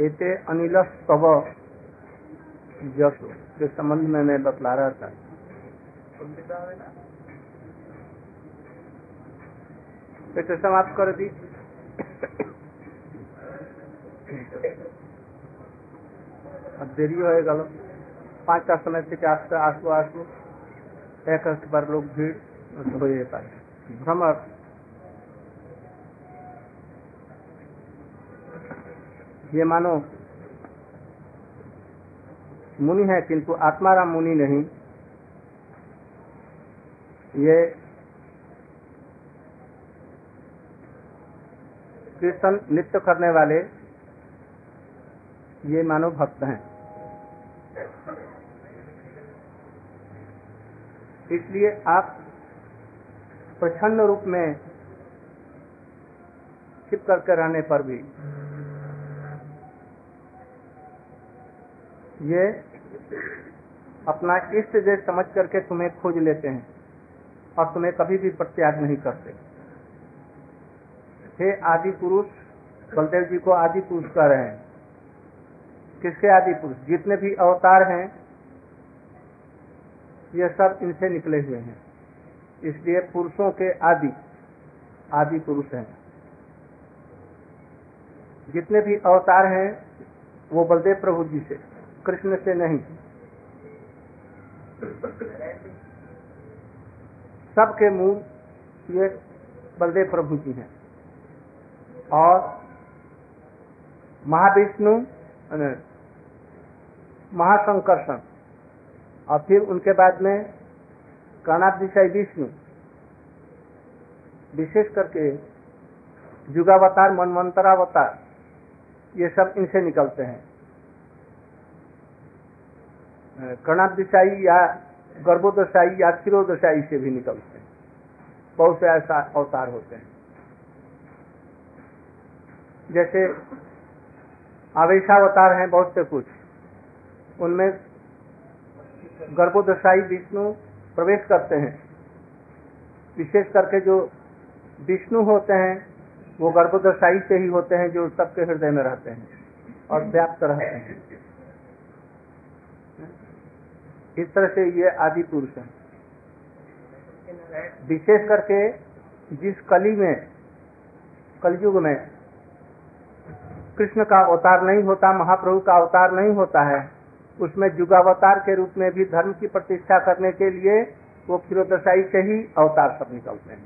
एते अनिल स्तव जसो के संबंध में मैं बतला रहा था। तो समाप्त कर दी। अब देरी होएगा लो पाँच का समय से आसपास आसू आसू। एक बार लोग भीड़ हो पाए भ्रमर। ये मानो मुनि है, किंतु आत्माराम मुनि नहीं। ये कीर्तन नृत्य करने वाले ये मानो भक्त हैं। इसलिए आप प्रसन्न रूप में छिप करके रहने पर भी ये अपना इष्ट देश समझ करके तुम्हें खोज लेते हैं और तुम्हें कभी भी प्रत्याग नहीं करते। हे आदि पुरुष, बलदेव जी को आदि पुरुष कह रहे हैं। किसके आदि पुरुष? जितने भी अवतार हैं, ये सब इनसे निकले हुए हैं। इसलिए पुरुषों के आदि आदि पुरुष हैं। जितने भी अवतार हैं, वो बलदेव प्रभु जी से। कृष्ण से नहीं। सबके मूल ये बलदेव प्रभु जी हैं। और महाविष्णु महाशंकर्षण और फिर उनके बाद में कर्णाधिशय विष्णु। विशेष करके युगावतार, मनवंतरावतार, ये सब इनसे निकलते हैं। कर्णादिशाई या गर्भोदशाई या क्षीरोदशाई से भी निकलते हैं। बहुत से ऐसा अवतार होते हैं। जैसे आवेशावतार हैं बहुत से कुछ। उनमें गर्भोदशाई विष्णु प्रवेश करते हैं। विशेष करके जो विष्णु होते हैं, वो गर्भोदशाई से ही होते हैं, जो सबके हृदय में रहते हैं और व्याप्त रहते हैं। इस तरह से ये आदि पुरुष है। विशेष करके जिस कली में, कलयुग में कृष्ण का अवतार नहीं होता, महाप्रभु का अवतार नहीं होता है, उसमें युगावतार के रूप में भी धर्म की प्रतिष्ठा करने के लिए वो क्षीरोदशाई से ही अवतार सब निकलते हैं।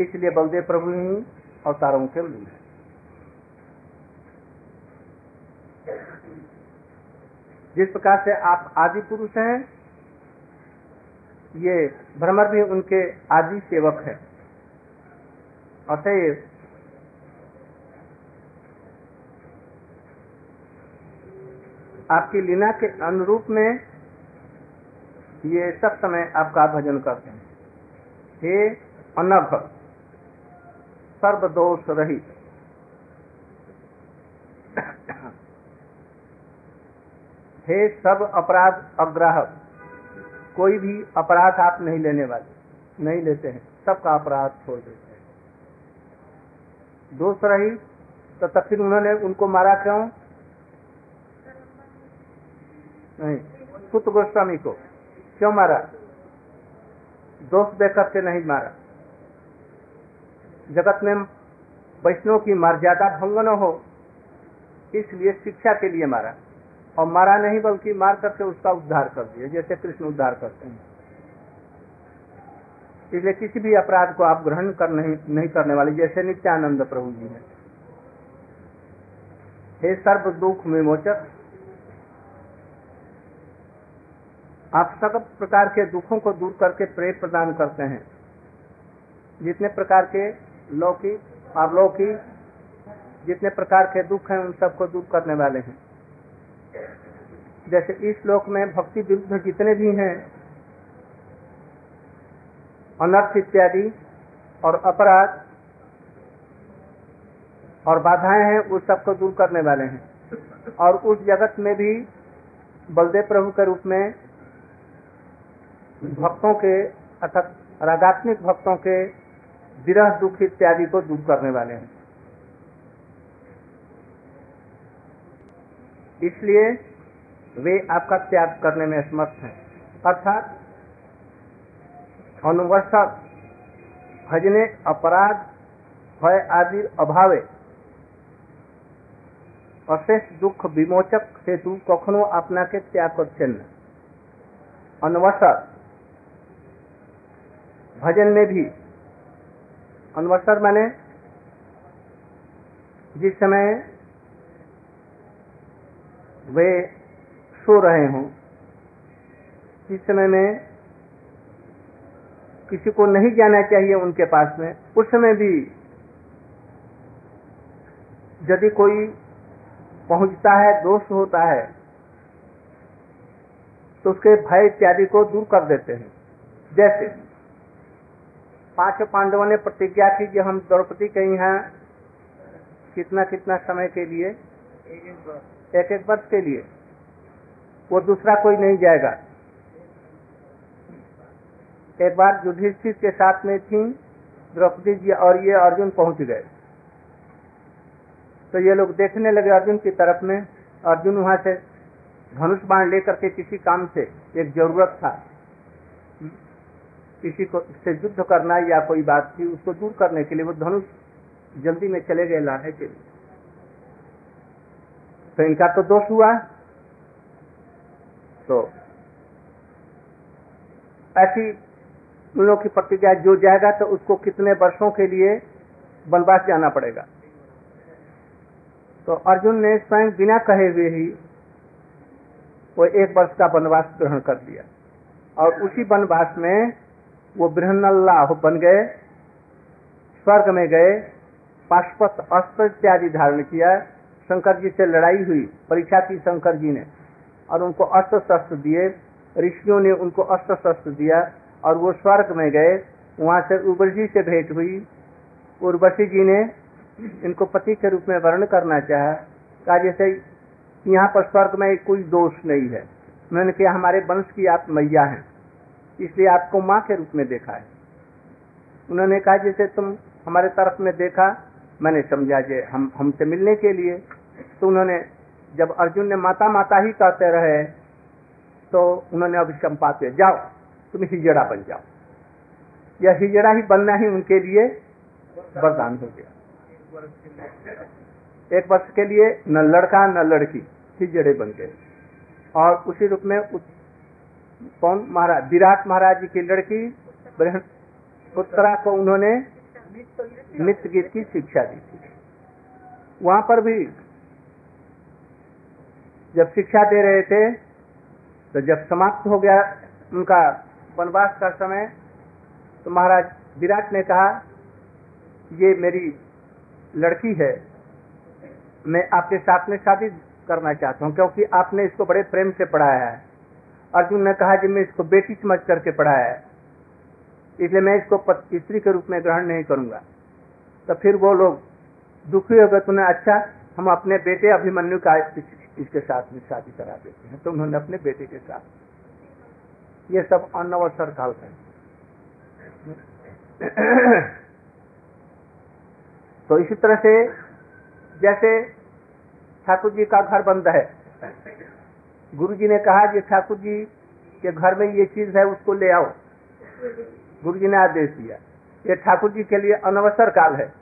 इसलिए बलदेव प्रभु ही अवतारों के मूल है। जिस प्रकार से आप आदि पुरुष हैं, ये भ्रमर भी उनके आदि सेवक है। अतएव, आपकी लीला के अनुरूप में ये सब समय आपका भजन करते हैं। हे अनघ, सर्वदोष रहित। हे सब अपराध अग्राहक, कोई भी अपराध आप नहीं लेने वाले, नहीं लेते हैं, सबका अपराध छोड़ देते हैं। दोष रही तो तब फिर उन्होंने उनको मारा क्यों? नहीं सुत गोस्वामी को क्यों मारा? दोष देकर के नहीं मारा। जगत में वैष्णव की मर्यादा भंग न हो, इसलिए शिक्षा के लिए मारा। और मारा नहीं बल्कि मार करके उसका उद्धार कर दिया जैसे कृष्ण उद्धार करते हैं। इसलिए किसी भी अपराध को आप ग्रहण कर नहीं, नहीं करने वाले जैसे नित्यानंद प्रभु जी हैं। हे सर्व दुख विमोचक आप सब प्रकार के दुखों को दूर करके प्रेम प्रदान करते हैं। जितने प्रकार के लौकिक अवलौकिक जितने प्रकार के दुख हैं उन सबको दूर करने वाले हैं। जैसे इस श्लोक में भक्ति विरुद्ध जितने भी हैं, अनर्थ इत्यादि और अपराध और बाधाएँ हैं, उस सबको दूर करने वाले हैं। और उस जगत में भी बलदेव प्रभु के रूप में भक्तों के, अर्थात रागात्मिक भक्तों के विरह, दुख इत्यादि को दूर करने वाले हैं। इसलिए वे आपका त्याग करने में समर्थ हैं अर्थात अनुवर्षा भजने अपराध भय आदि अभावे અશેષ દુઃખ વિમોચક હેતુ કખનો આપના કે ત્યાગ કરશે अनवसर भजन में भी अनवसर माने जिस समय वे सो रहे हों। जिस समय में किसी को नहीं जाना चाहिए उनके पास में। उस समय भी यदि कोई पहुँचता है दोष होता है तो उसके भय इत्यादि को दूर कर देते हैं। जैसे पाँच पांडवों ने प्रतिज्ञा की कि हम द्रौपदी के यहाँ कितना कितना समय के लिए एक एक वर्ष के लिए। वो दूसरा कोई नहीं जाएगा। एक बार युधिष्ठिर के साथ में थी, द्रौपदी जी और ये अर्जुन पहुँच गए। तो ये लोग देखने लगे अर्जुन की तरफ़ में। अर्जुन वहाँ से धनुष बाण लेकर के किसी काम से, एक ज़रूरत था। किसी को से युद्ध करना या कोई बात थी, उसको दूर करने के लिए वो धनुष जल्दी में चले गए लाने के लिए। तो इनका तो दोष हुआ। तो ऐसी लोगों की प्रतिज्ञा जो जाएगा तो उसको कितने वर्षों के लिए वनवास जाना पड़ेगा? तो अर्जुन ने स्वयं बिना कहे हुए ही वो एक वर्ष का वनवास ग्रहण कर लिया। और उसी वनवास में वो बृहन्नल्लाह बन गए, स्वर्ग में गए पाशुपत अस्त्र इत्यादि धारण किया। शंकर जी से लड़ाई हुई, परीक्षा की शंकर जी ने। और उनको अस्त्र शस्त्र दिए, ऋषियों ने उनको अस्त्र शस्त्र दिया और वो स्वर्ग में गए। वहाँ से उर्वशी से भेंट हुई। उर्वशी जी ने इनको पति के रूप में वर्ण करना चाहा। कहा जैसे यहाँ पर स्वर्ग में कोई दोष नहीं है। उन्होंने कहा, हमारे वंश की आप मैया हैं, इसलिए आपको माँ के रूप में देखा है। उन्होंने कहा, जैसे तुम हमारे तरफ़ में देखा, मैंने समझा, जे हम, हमसे मिलने के लिए। तो उन्होंने जब अर्जुन ने माता माता ही कहते रहे तो उन्होंने अभिशंपा दिया जाओ, तुम हिजड़ा बन जाओ। यह हिजड़ा ही बनना ही उनके लिए वरदान हो गया। एक वर्ष के लिए न लड़का, न लड़की, हिजड़े बन गए। और उसी रूप में कौन? महाराज, विराट महाराज जी की लड़की उत्तरा को उन्होंने नित्य गीत की शिक्षा दी थी। वहाँ पर भी जब शिक्षा दे रहे थे तो जब समाप्त हो गया उनका वनवास का समय तो महाराज विराट ने कहा, ये मेरी लड़की है, मैं आपके साथ में शादी करना चाहता हूँ, क्योंकि आपने इसको बड़े प्रेम से पढ़ाया है। अर्जुन ने कहा कि मैं इसको बेटी समझ करके पढ़ाया है, इसलिए मैं इसको स्त्री के रूप में ग्रहण नहीं करूँगा। तो फिर वो लोग दुखी हो गए तुमने अच्छा हम अपने बेटे अभिमन्यु का इसके साथ में शादी करा देते हैं। तो उन्होंने अपने बेटे के साथ। ये सब अनवसर काल है। तो इसी तरह से जैसे ठाकुर जी का घर बंद है गुरु जी ने कहा कि ठाकुर जी के घर में ये चीज़ है, उसको ले आओ। गुरु जी ने आदेश दिया। ये ठाकुर जी के लिए अनवसर काल है।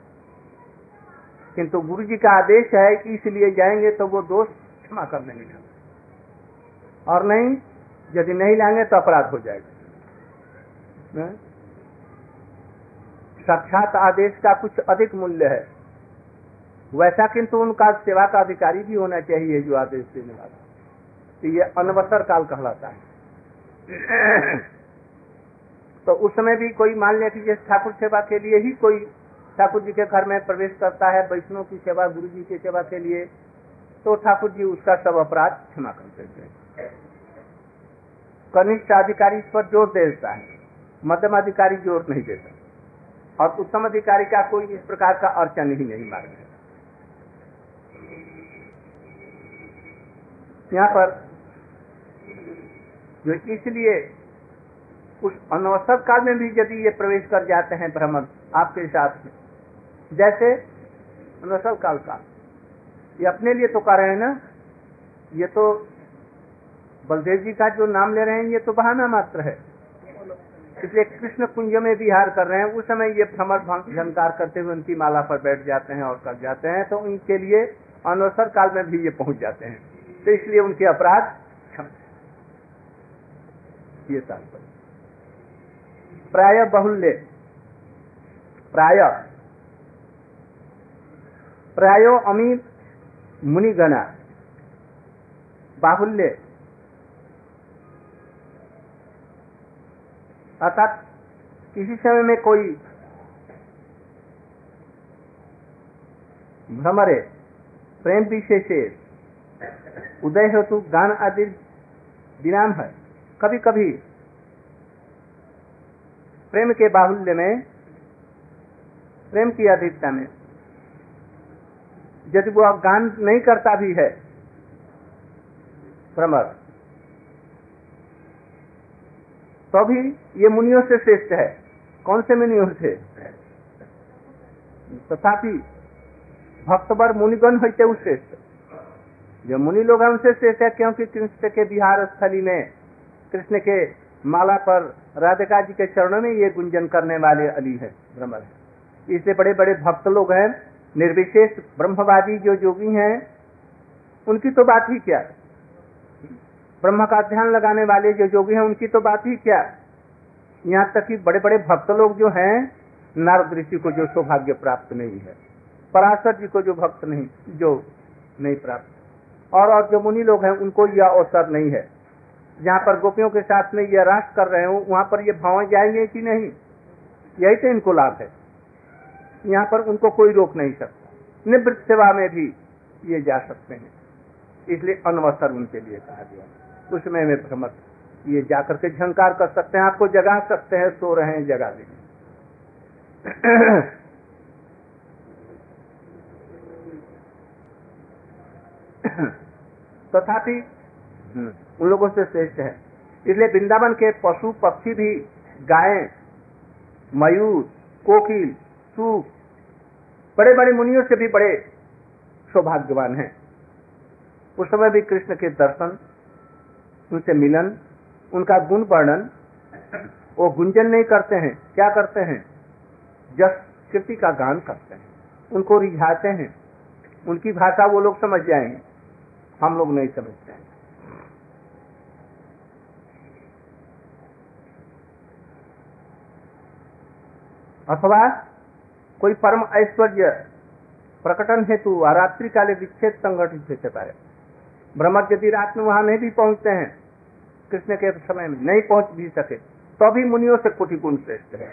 किंतु गुरु जी का आदेश है कि इसलिए जाएँगे तो वो दोष क्षमा कर देंगे और नहीं, यदि नहीं लाएँगे तो अपराध हो जाएगा। साक्षात आदेश का कुछ अधिक मूल्य है। वैसा किंतु उनका सेवा का अधिकारी भी होना चाहिए जो आदेश देने वाला तो ये अनवसर काल कहलाता है। तो उस समय भी कोई मान लिया कि जैसे ठाकुर सेवा के लिए ही कोई ठाकुर जी के घर में प्रवेश करता है, वैष्णव की सेवा, गुरु जी की सेवा के लिए तो ठाकुर जी उसका सब अपराध क्षमा कर देते हैं। कनिष्ठ अधिकारी इस पर ज़ोर देता है, मध्यम अधिकारी ज़ोर नहीं देता। और उत्तम अधिकारी का कोई इस प्रकार का अर्चन ही नहीं मार है। यहाँ पर जो इसलिए उस अनवसर काल में भी यदि ये प्रवेश कर जाते हैं ब्राह्मण, आपके हिसाब से जैसे अनवसर काल का। ये अपने लिए तो कर रहे हैं ना, ये तो बलदेव जी का जो नाम ले रहे हैं, ये तो बहाना मात्र है। इसलिए कृष्ण कुंज में विहार कर रहे हैं। उस समय ये भ्रमर झंकार करते हुए उनकी माला पर बैठ जाते हैं और कर जाते हैं। तो उनके लिए अनवसर काल में भी ये पहुँच जाते हैं। तो इसलिए उनके अपराध ये तात्पर्य प्राय बहुल्य। प्राय। प्रायो अमी मुनिगणा, बाहुल्य। अर्थात किसी समय में कोई भ्रमरे, प्रेम विशेषे, उदय हेतु गान आदि विराम है। कभी कभी प्रेम के बाहुल्य में, प्रेम की अधिकता में यदि वो गान नहीं करता भी है, भ्रमर। तो भी ये मुनियों से श्रेष्ठ है। कौन से मुनियों से? तथापि भक्तवर मुनिगण होते श्रेष्ठ। जो मुनि लोग हैं उनसे श्रेष्ठ है क्योंकि कृष्ण के बिहार स्थली में, कृष्ण के माला पर राधिका जी के चरणों में ये गुंजन करने वाले अली है, भ्रमर है। बड़े बड़े भक्त लोग हैं निर्विशेष ब्रह्मवादी जो योगी हैं, उनकी तो बात ही क्या? ब्रह्म का ध्यान लगाने वाले जो योगी हैं, उनकी तो बात ही क्या? यहाँ तक कि बड़े बड़े भक्त लोग जो हैं, नारद ऋषि को जो सौभाग्य प्राप्त नहीं है, पराशर जी को जो भक्त नहीं, जो नहीं प्राप्त। और और जो मुनि लोग हैं, उनको यह अवसर नहीं है। जहाँ पर गोपियों के साथ में यह राष्ट्र कर रहे हो, वहाँ पर ये भाव जाएँगे कि नहीं? यही तो इनको लाभ है। यहाँ पर उनको कोई रोक नहीं सकता। निवृत्त सेवा में भी ये जा सकते हैं। इसलिए अनवसर उनके लिए कहा गया उसमें में भ्रमत ये जाकर के झंकार कर सकते हैं आपको जगा सकते हैं सो रहे हैं जगा देंगे। तथापि हम्म, उन लोगों से श्रेष्ठ है। इसलिए वृंदावन के पशु पक्षी भी गाय मयूर कोकिल सूप बड़े बड़े मुनियों से भी बड़े सौभाग्यवान हैं। उस समय भी कृष्ण के दर्शन, उनसे मिलन, उनका गुण वर्णन, वो गुंजन नहीं करते हैं। क्या करते हैं? जस कृति का गान करते हैं। उनको रिझाते हैं। उनकी भाषा वो लोग समझ जाएँगे। हम लोग नहीं समझते हैं। अथवा कोई परम ऐश्वर्य प्रकटन हेतु रात्रि काले विच्छेद संगठित होते पाए ब्रह्म यदि रात में वहाँ नहीं भी पहुँचते हैं। कृष्ण के समय में नहीं पहुँच भी सके। तो भी मुनियों से कोटि गुण श्रेष्ठ है।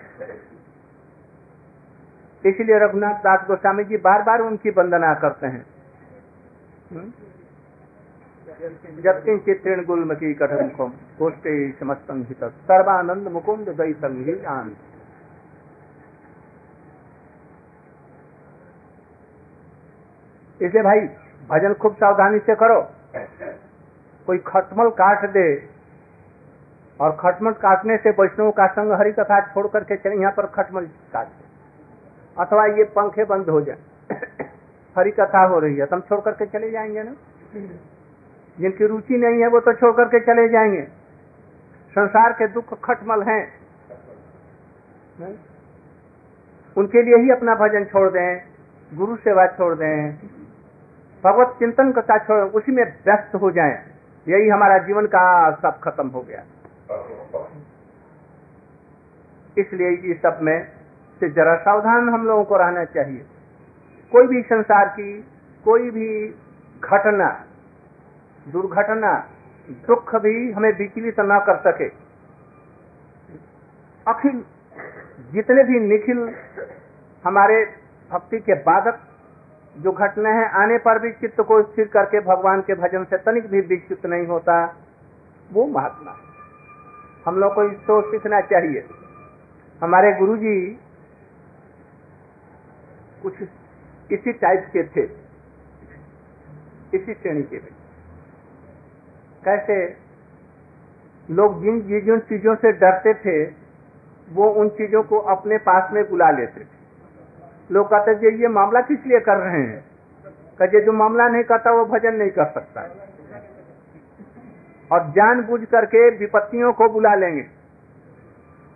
इसलिए रघुनाथ दास गोस्वामी जी बार बार उनकी वंदना करते हैं? जत्किन चित्रण गुलमकी कठम कोष्टे समस्तंग सर्वानंद मुकुंद दई संगी आनंद इसलिए भाई भजन खूब सावधानी से करो। कोई खटमल काट दे और खटमल काटने से वैष्णव का संग हरि कथा छोड़ करके चले, यहाँ पर खटमल काट दे। अथवा ये पंखे बंद हो जाए। हरि कथा हो रही है तो हम छोड़ करके चले जाएँगे ना? जिनकी रुचि नहीं है वो तो छोड़ करके चले जाएँगे। संसार के दुख खटमल हैं। उनके लिए ही अपना भजन छोड़ दें, गुरु सेवा छोड़ दें। भगवत चिंतन का छोड़, उसी में व्यस्त हो जाए। यही हमारा जीवन का सब खत्म हो गया। इसलिए इस सब में से जरा सावधान हम लोगों को रहना चाहिए। कोई भी संसार की, कोई भी घटना, दुर्घटना, दुख भी हमें विचलित न कर सके। अखिल जितने भी निखिल हमारे भक्ति के बाधक जो घटना है, आने पर भी चित्त को स्थिर करके भगवान के भजन से तनिक भी विकसित नहीं होता, वो महात्मा हम लोग को इसको सीखना चाहिए। हमारे गुरुजी कुछ इसी टाइप के थे, इसी श्रेणी के भी कैसे लोग जिन जिन चीज़ों से डरते थे, वो उन चीज़ों को अपने पास में बुला लेते थे। लोग कहते थे ये मामला किस लिए कर रहे हैं? कहे जो मामला नहीं करता, वो भजन नहीं कर सकता। और जान बुझ करके विपत्तियों को बुला लेंगे।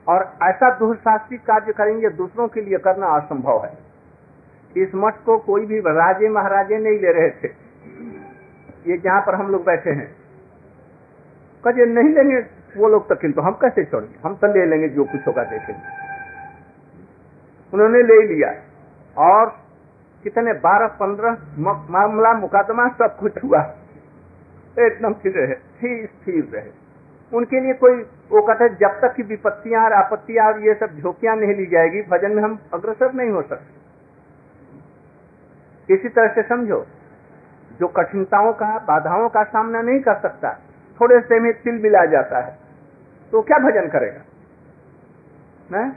और ऐसा दुशासिक कार्य करेंगे, दूसरों के लिए करना असंभव है। इस मठ को कोई भी राजे महाराजे नहीं ले रहे थे। ये जहाँ पर हम लोग बैठे हैं। कहे नहीं लेंगे वो लोग तो हम कैसे छोड़ेंगे? हम तो ले लेंगे जो कुछ होगा देखेंगे। उन्होंने ले लिया। और कितने बारह, पंद्रह मामला मुकदमा सब कुछ हुआ। एकदम स्थिर रहे स्थिर रहे। उनके लिए कोई, वो कहते हैं, जब तक की विपत्तियाँ और आपत्तियाँ और ये सब झोंकियाँ नहीं ली जाएगी, भजन में हम अग्रसर नहीं हो सकते। इसी तरह से समझो, जो कठिनताओं का, बाधाओं का सामना नहीं कर सकता, थोड़े से में तिल मिला जाता है तो क्या भजन करेगा? नहीं?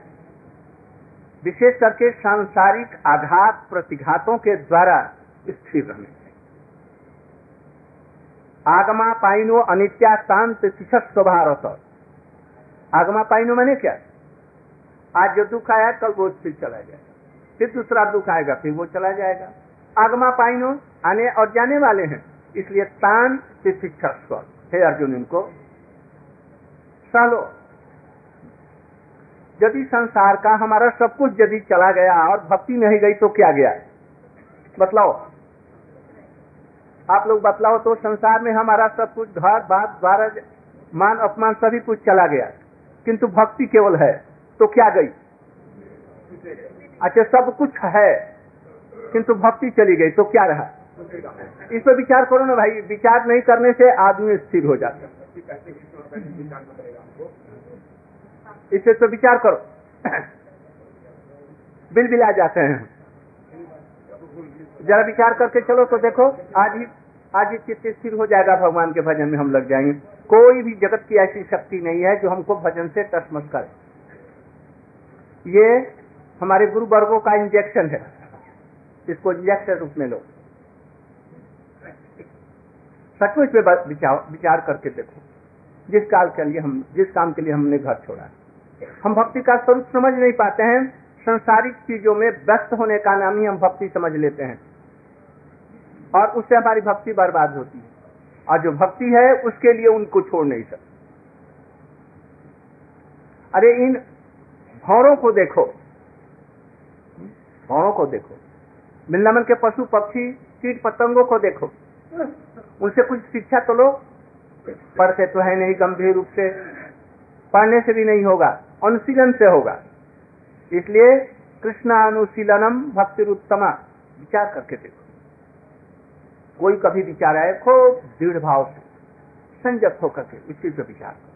विशेष करके सांसारिक आघात प्रतिघातों के द्वारा स्थिर रहने आगमा पाइनो अनित्या शांत शिक्षक स्वभाव आगमा पाइनो मैंने क्या? आज जो दुख आया, कल वो फिर चला जाएगा। फिर दूसरा दुख आएगा, फिर वो चला जाएगा। आगमा पाइनो आने और जाने वाले हैं, इसलिए तान शिक्षा स्व। हे अर्जुन, इनको चलो यदि संसार का हमारा सब कुछ यदि चला गया और भक्ति नहीं गई तो क्या गया? बतलाओ। आप लोग बतलाओ तो संसार में हमारा सब कुछ घर बात द्वारा मान, अपमान सभी कुछ चला गया। किंतु भक्ति केवल है तो क्या गई? अच्छा सब कुछ है, किंतु भक्ति चली गई तो क्या रहा? इस पर विचार करो ना भाई, विचार नहीं करने से आदमी स्थिर हो जाता इसे तो विचार करो। बिल बिल आ जाते हैं। जरा विचार करके चलो तो देखो आज ही आज ही चित्त स्थिर हो जाएगा भगवान के भजन में हम लग जाएँगे। कोई भी जगत की ऐसी शक्ति नहीं है जो हमको भजन से टसमस करे। ये हमारे गुरु वर्गो का इंजेक्शन है। इसको इंजेक्शन रूप में लो। सचमुच में विचार, करके देखो। जिस काल के लिए हम जिस काम के लिए हमने घर छोड़ा हम भक्ति का स्वरूप समझ नहीं पाते हैं। संसारिक चीज़ों में व्यस्त होने का नाम ही हम भक्ति समझ लेते हैं। और उससे हमारी भक्ति बर्बाद होती है। और जो भक्ति है, उसके लिए उनको छोड़ नहीं सकते। अरे, इन भौरों को देखो। भौरों को देखो। मिलनामन के पशु, पक्षी, कीट पतंगों को देखो। उनसे कुछ शिक्षा तो लो। पढ़ते तो है नहीं गंभीर रूप से। पढ़ने से भी नहीं होगा। अनुशीलन से होगा। इसलिए कृष्णानुशीलनम भक्ति उत्तमा विचार करके देखो। कोई कभी विचार आए, खूब दृढ़ भाव से संजत होकर के इस चीज़ विचार करो।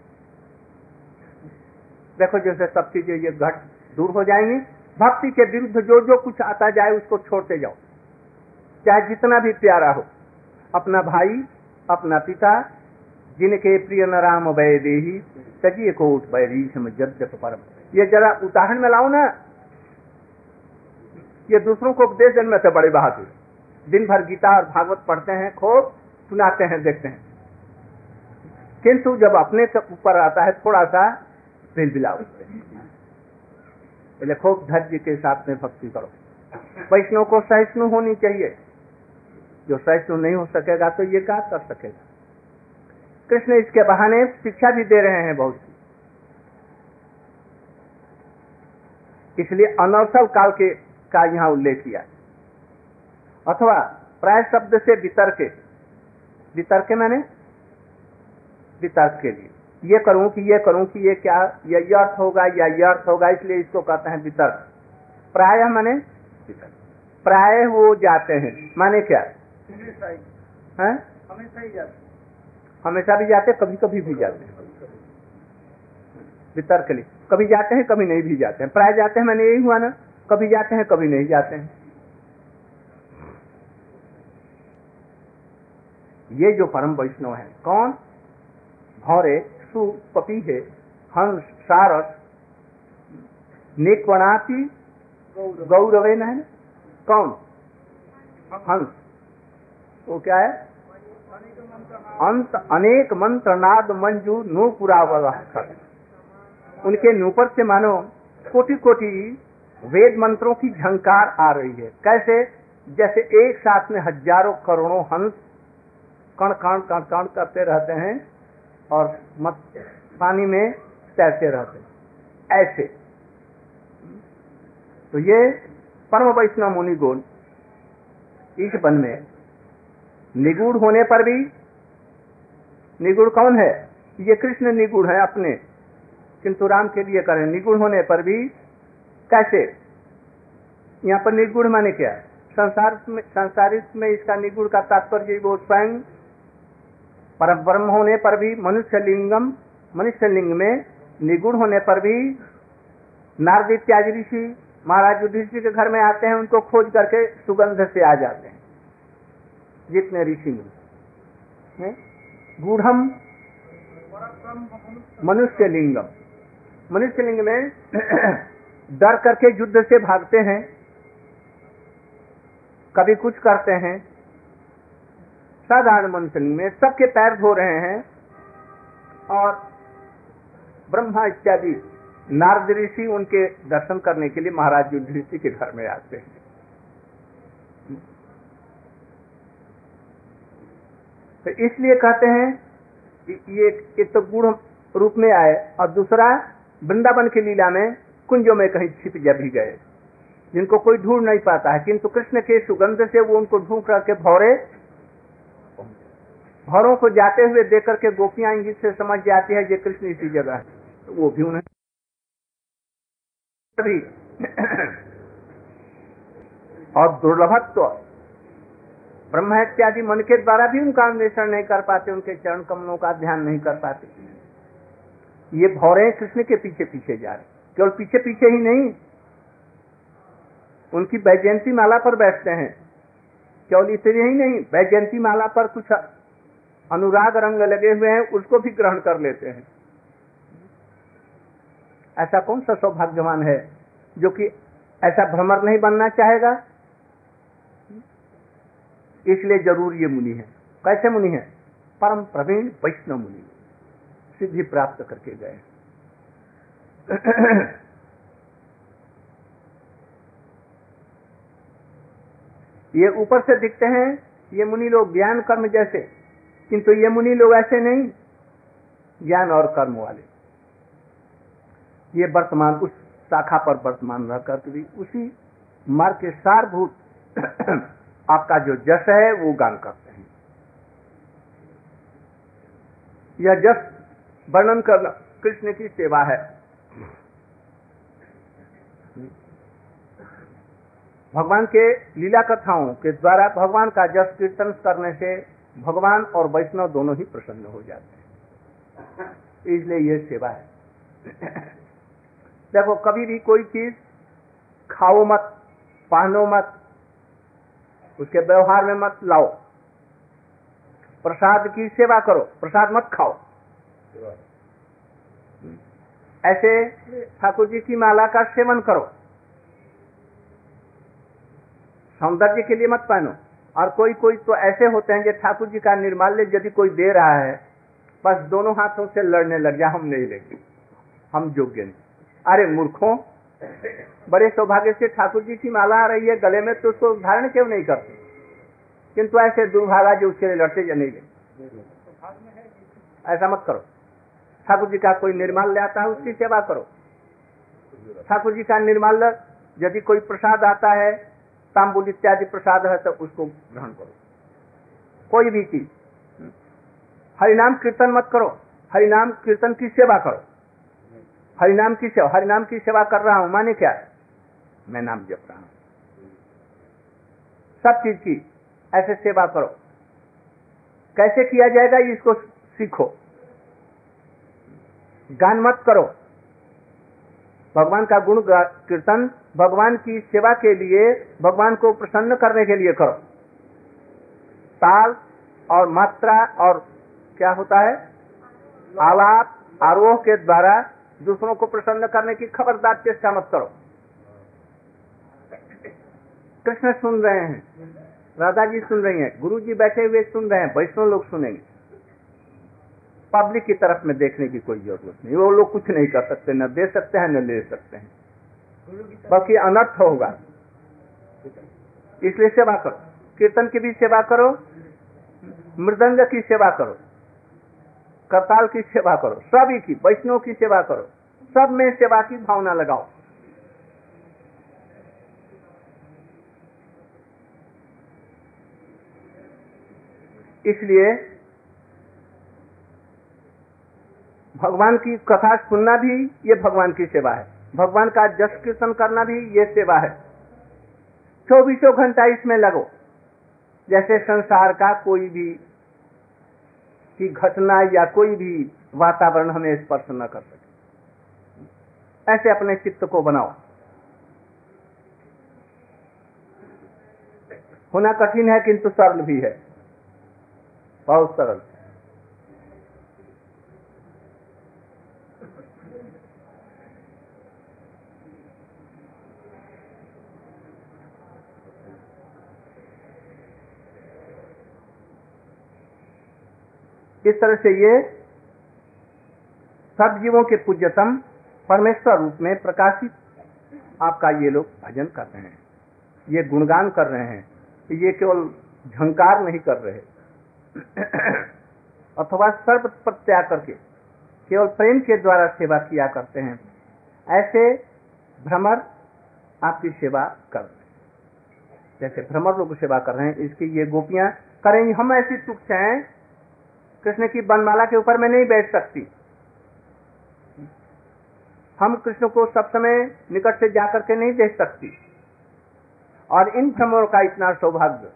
देखो, जैसे सब चीज़ें ये घट दूर हो जाएँगी, भक्ति के विरुद्ध जो जो कुछ आता जाए, उसको छोड़ते जाओ। चाहे जितना भी प्यारा हो, अपना भाई, अपना पिता, जिनके प्रिय न राम वैदेही सजिए कोट बैरीशम जब जप परम। ये जरा उदाहरण में लाओ ना। ये दूसरों को उपदेश देने में से बड़े बहादुर। दिन भर गीता और भागवत पढ़ते हैं, खूब सुनाते हैं, देखते हैं। किंतु जब अपने से ऊपर आता है थोड़ा सा बिल बिलाओ पहले खूब धैर्य के साथ में भक्ति करो। वैष्णव को सहिष्णु होनी चाहिए। जो सहिष्णु नहीं हो सकेगा तो ये क्या कर सकेगा? कृष्ण इसके बहाने शिक्षा भी दे रहे हैं बहुत। इसलिए अनवसर काल के का यहाँ उल्लेख किया अथवा प्राय शब्द से वितर्क वितर्क मैंने? वितर्क के लिए। ये करूँ कि ये करूँ कि ये क्या ये अर्थ होगा या ये अर्थ होगा इसलिए इसको कहते हैं वितर्क। प्राय मैंने? प्राय वो जाते हैं। माने क्या? है? हमेशा ही जाते हमेशा भी जाते कभी कभी भी जाते हैं। वितर्क लिए कभी जाते हैं, कभी नहीं भी जाते हैं। प्राय जाते हैं, मैंने यही हुआ ना। कभी जाते हैं, कभी नहीं जाते हैं। ये जो परम वैष्णव है, कौन? भौरे सु पपी हंस, सारस नेकवणाती गौरवे न? है कौन? हंस। वो क्या है? अंत अनेक मंत्र नाद मंजू नूपुरावल उनके नूपर से मानो कोटि कोटि वेद मंत्रों की झंकार आ रही है। कैसे? जैसे एक साथ में हज़ारों करोड़ों हंस कण कण कण कण करते रहते हैं और मत पानी में तैरते रहते हैं। ऐसे। तो ये परम वैष्णव मुनि गुण इस वन में निगुण होने पर भी निगुण कौन है? ये कृष्ण निगुण है अपने। किंतु राम के लिए करें। निगुण होने पर भी कैसे? यहाँ पर निर्गुण माने क्या? संसार में संसारित में इसका निगुण का तात्पर्य वो स्वयं। पर ब्रह्म होने पर भी मनुष्य लिंगम, मनुष्य लिंग में निगुण होने पर भी नारद इत्यादि ऋषि महाराज युधिष्ठिर के घर में आते हैं, उनको खोज करके सुगंध से आ जाते हैं। जितने ऋषि मुनि गूढ़म मनुष्य लिंगम मनुष्य लिंग में डर करके युद्ध से भागते हैं, कभी कुछ करते हैं। साधारण मनुष्य लिंग में सबके पैर धो रहे हैं और ब्रह्मा इत्यादि। नारद ऋषि उनके दर्शन करने के लिए महाराज युद्ध ऋषि के घर में आते हैं। तो इसलिए कहते हैं कि ये एक तो गुण रूप में आए और दूसरा, वृंदावन की लीला में कुंजों में कहीं छिप जा भी गए। जिनको कोई ढूंढ नहीं पाता है, किंतु कृष्ण के सुगंध से वो उनको ढूंढ करके भौरे, भौरों को जाते हुए देख करके गोपियाँ इंगित से समझ जाती है ये कृष्ण इसी जगह है। तो वो भी उन्हें और दुर्लभत्व ब्रह्म इत्यादि मन के द्वारा भी उनका अन्वेषण नहीं कर पाते, उनके चरण कमलों का ध्यान नहीं कर पाते। ये भौरे कृष्ण के पीछे पीछे जा रहे केवल पीछे पीछे ही नहीं, उनकी वैजयंती माला पर बैठते हैं। केवल इतने ही नहीं, वैजयंती माला पर कुछ अनुराग रंग लगे हुए हैं, उसको भी ग्रहण कर लेते हैं। ऐसा कौन सा सौभाग्यवान है जो कि ऐसा भ्रमर नहीं बनना चाहेगा? इसलिए ज़रूर ये मुनि है। कैसे मुनि है? परम प्रवीण वैष्णव मुनि। सिद्धि प्राप्त करके गए। ये ऊपर से दिखते हैं, ये मुनि लोग ज्ञान कर्म जैसे। किंतु ये मुनि लोग ऐसे नहीं, ज्ञान और कर्म वाले। ये वर्तमान उस शाखा पर वर्तमान रह कर भी उसी मार्ग के सारभूत आपका जो जस है, वो गान करते हैं। यह जस वर्णन करना, कृष्ण की सेवा है। भगवान के लीला कथाओं के द्वारा भगवान का जस कीर्तन करने से भगवान और वैष्णव दोनों ही प्रसन्न हो जाते हैं। इसलिए यह सेवा है। देखो, कभी भी कोई चीज़ खाओ मत, पहनो मत उसके व्यवहार में मत लाओ। प्रसाद की सेवा करो, प्रसाद मत खाओ। ऐसे ठाकुर जी की माला का सेवन करो। सौंदर्य के लिए मत पहनो। और कोई कोई तो ऐसे होते हैं जो ठाकुर जी का निर्माल्य यदि कोई दे रहा है, बस दोनों हाथों से लड़ने लग जा हम नहीं लेंगे। हम योग्य नहीं। अरे मूर्खों बड़े सौभाग्य से ठाकुर जी की माला आ रही है, गले में तो उसको धारण क्यों नहीं करते? किंतु ऐसे दुर्भागा जो उसके लिए लड़ते नहीं ऐसा मत करो। ठाकुर जी का कोई निर्माल ले आता है, उसकी सेवा करो। ठाकुर जी का निर्माल यदि कोई प्रसाद आता है, तांबुल इत्यादि प्रसाद है तो उसको ग्रहण करो। कोई भी चीज़। हरिनाम कीर्तन मत करो। हरिनाम कीर्तन की सेवा करो। हरिनाम की सेवा, हरिनाम की सेवा कर रहा हूँ, माने क्या? है मैं नाम जप रहा हूँ। सब चीज़ की ऐसे सेवा करो। कैसे किया जाएगा इसको सीखो। गान मत करो। भगवान का गुण कीर्तन भगवान की सेवा के लिए, भगवान को प्रसन्न करने के लिए करो। ताल और मात्रा और क्या होता है? आलाप, आरोह के द्वारा दूसरों को प्रसन्न करने की खबरदार चेष्टा मत करो। कृष्ण सुन रहे हैं राधा जी सुन रही हैं गुरु जी बैठे हुए सुन रहे हैं, वैष्णव लोग सुनेंगे। पब्लिक की तरफ़ में देखने की कोई ज़रूरत नहीं, वो लोग कुछ नहीं कर सकते, न दे सकते हैं, न ले सकते हैं। बाकी अनर्थ होगा। इसलिए सेवा करो, कीर्तन की भी सेवा करो, मृदंग की सेवा करो। करताल की सेवा करो, सभी की, वैष्णव की सेवा करो, सब में सेवा की भावना लगाओ। इसलिए भगवान की कथा सुनना भी ये भगवान की सेवा है। भगवान का जस कीर्तन करना भी ये सेवा है। चौबीसों घंटा इसमें लगो, जैसे संसार का कोई भी की घटना या कोई भी वातावरण हमें स्पर्श न कर सके। ऐसे अपने चित्त को बनाओ। होना कठिन है, किंतु सरल भी है। बहुत सरल। इस तरह से ये सब जीवों के पूज्यतम परमेश्वर रूप में प्रकाशित आपका ये लोग भजन कर रहे हैं, ये गुणगान कर रहे हैं, ये केवल झंकार नहीं कर रहे। अथवा सर्व प्रत्याग करके केवल प्रेम के द्वारा सेवा किया करते हैं, ऐसे भ्रमर आपकी सेवा कर रहे हैं। जैसे भ्रमर लोग सेवा कर रहे हैं, इसकी ये गोपियाँ करेंगी, हम ऐसी तुक्ष हैं कृष्ण की बनमाला के ऊपर मैं नहीं बैठ सकती। हम कृष्ण को सब समय निकट से जाकर के नहीं देख सकती। और इन भ्रमरों का इतना सौभाग्य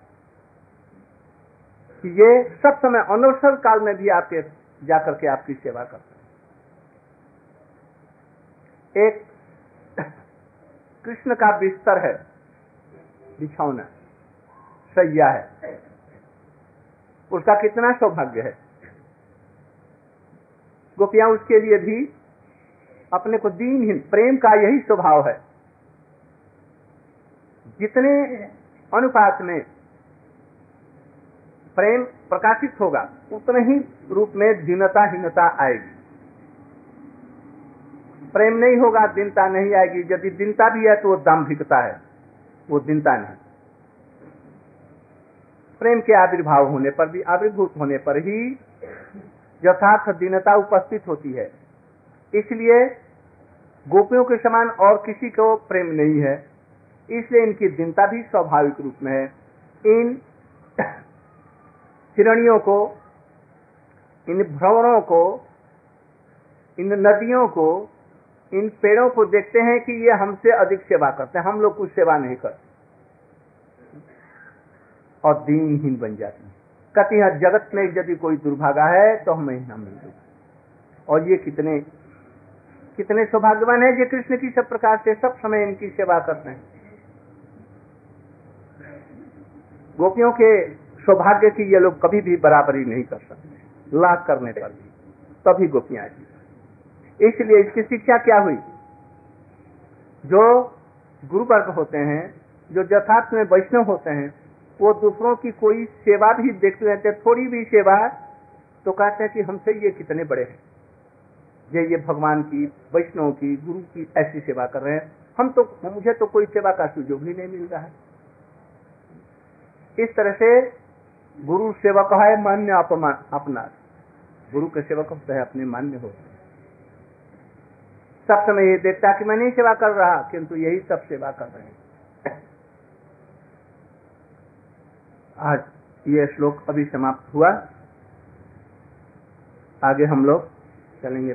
कि ये सब समय अनवसर काल में भी आपके जाकर के आपकी सेवा करते हैं। एक कृष्ण का बिस्तर है, बिछौना, सैया है। उसका कितना सौभाग्य है? गोपियाँ उसके लिए भी अपने को दीनहीन, प्रेम का यही स्वभाव है। जितने अनुपात में प्रेम प्रकाशित होगा, उतने ही रूप में दीनता हीनता आएगी। प्रेम नहीं होगा, दीनता नहीं आएगी। यदि दीनता भी है तो वो दाम्भिकता है। वो दीनता नहीं। प्रेम के आविर्भाव होने पर भी, आविर्भूत होने पर ही यथार्थ दीनता उपस्थित होती है। इसलिए गोपियों के समान और किसी को प्रेम नहीं है। इसलिए इनकी दीनता भी स्वाभाविक रूप में है। इन हिरणियों को, इन भ्रमणों को, इन नदियों को, इन पेड़ों को देखते हैं कि ये हमसे अधिक सेवा करते हैं। हम लोग कुछ सेवा नहीं करते। और दीनहीन बन जाती है। कहती है, जगत में यदि कोई दुर्भागा है तो हमें ही न मिल और ये कितने कितने सौभाग्यवान है, ये कृष्ण की सब प्रकार से, सब समय इनकी सेवा करते हैं। गोपियों के सौभाग्य की ये लोग कभी भी बराबरी नहीं कर सकते। लाख करने पर भी, तभी गोपियाँ जी इसलिए इसकी शिक्षा क्या हुई? जो गुरुवर्ग होते हैं, जो यथार्थ में वैष्णव होते हैं वो दूसरों की कोई सेवा भी देखते रहते थोड़ी भी सेवा तो कहते हैं कि हमसे ये कितने बड़े हैं। ये ये भगवान की, वैष्णव की, गुरु की ऐसी सेवा कर रहे हैं। हम तो मुझे तो कोई सेवा का सुजोग ही नहीं मिल रहा है। इस तरह से गुरु सेवक है मान्य अपमान अपना। गुरु के सेवक होते है, अपने मान्य हो। सब समय ये देखता कि मैं नहीं सेवा कर रहा, किंतु यही सब सेवा कर रहे हैं। आज ये श्लोक अभी समाप्त हुआ। आगे हम लोग चलेंगे।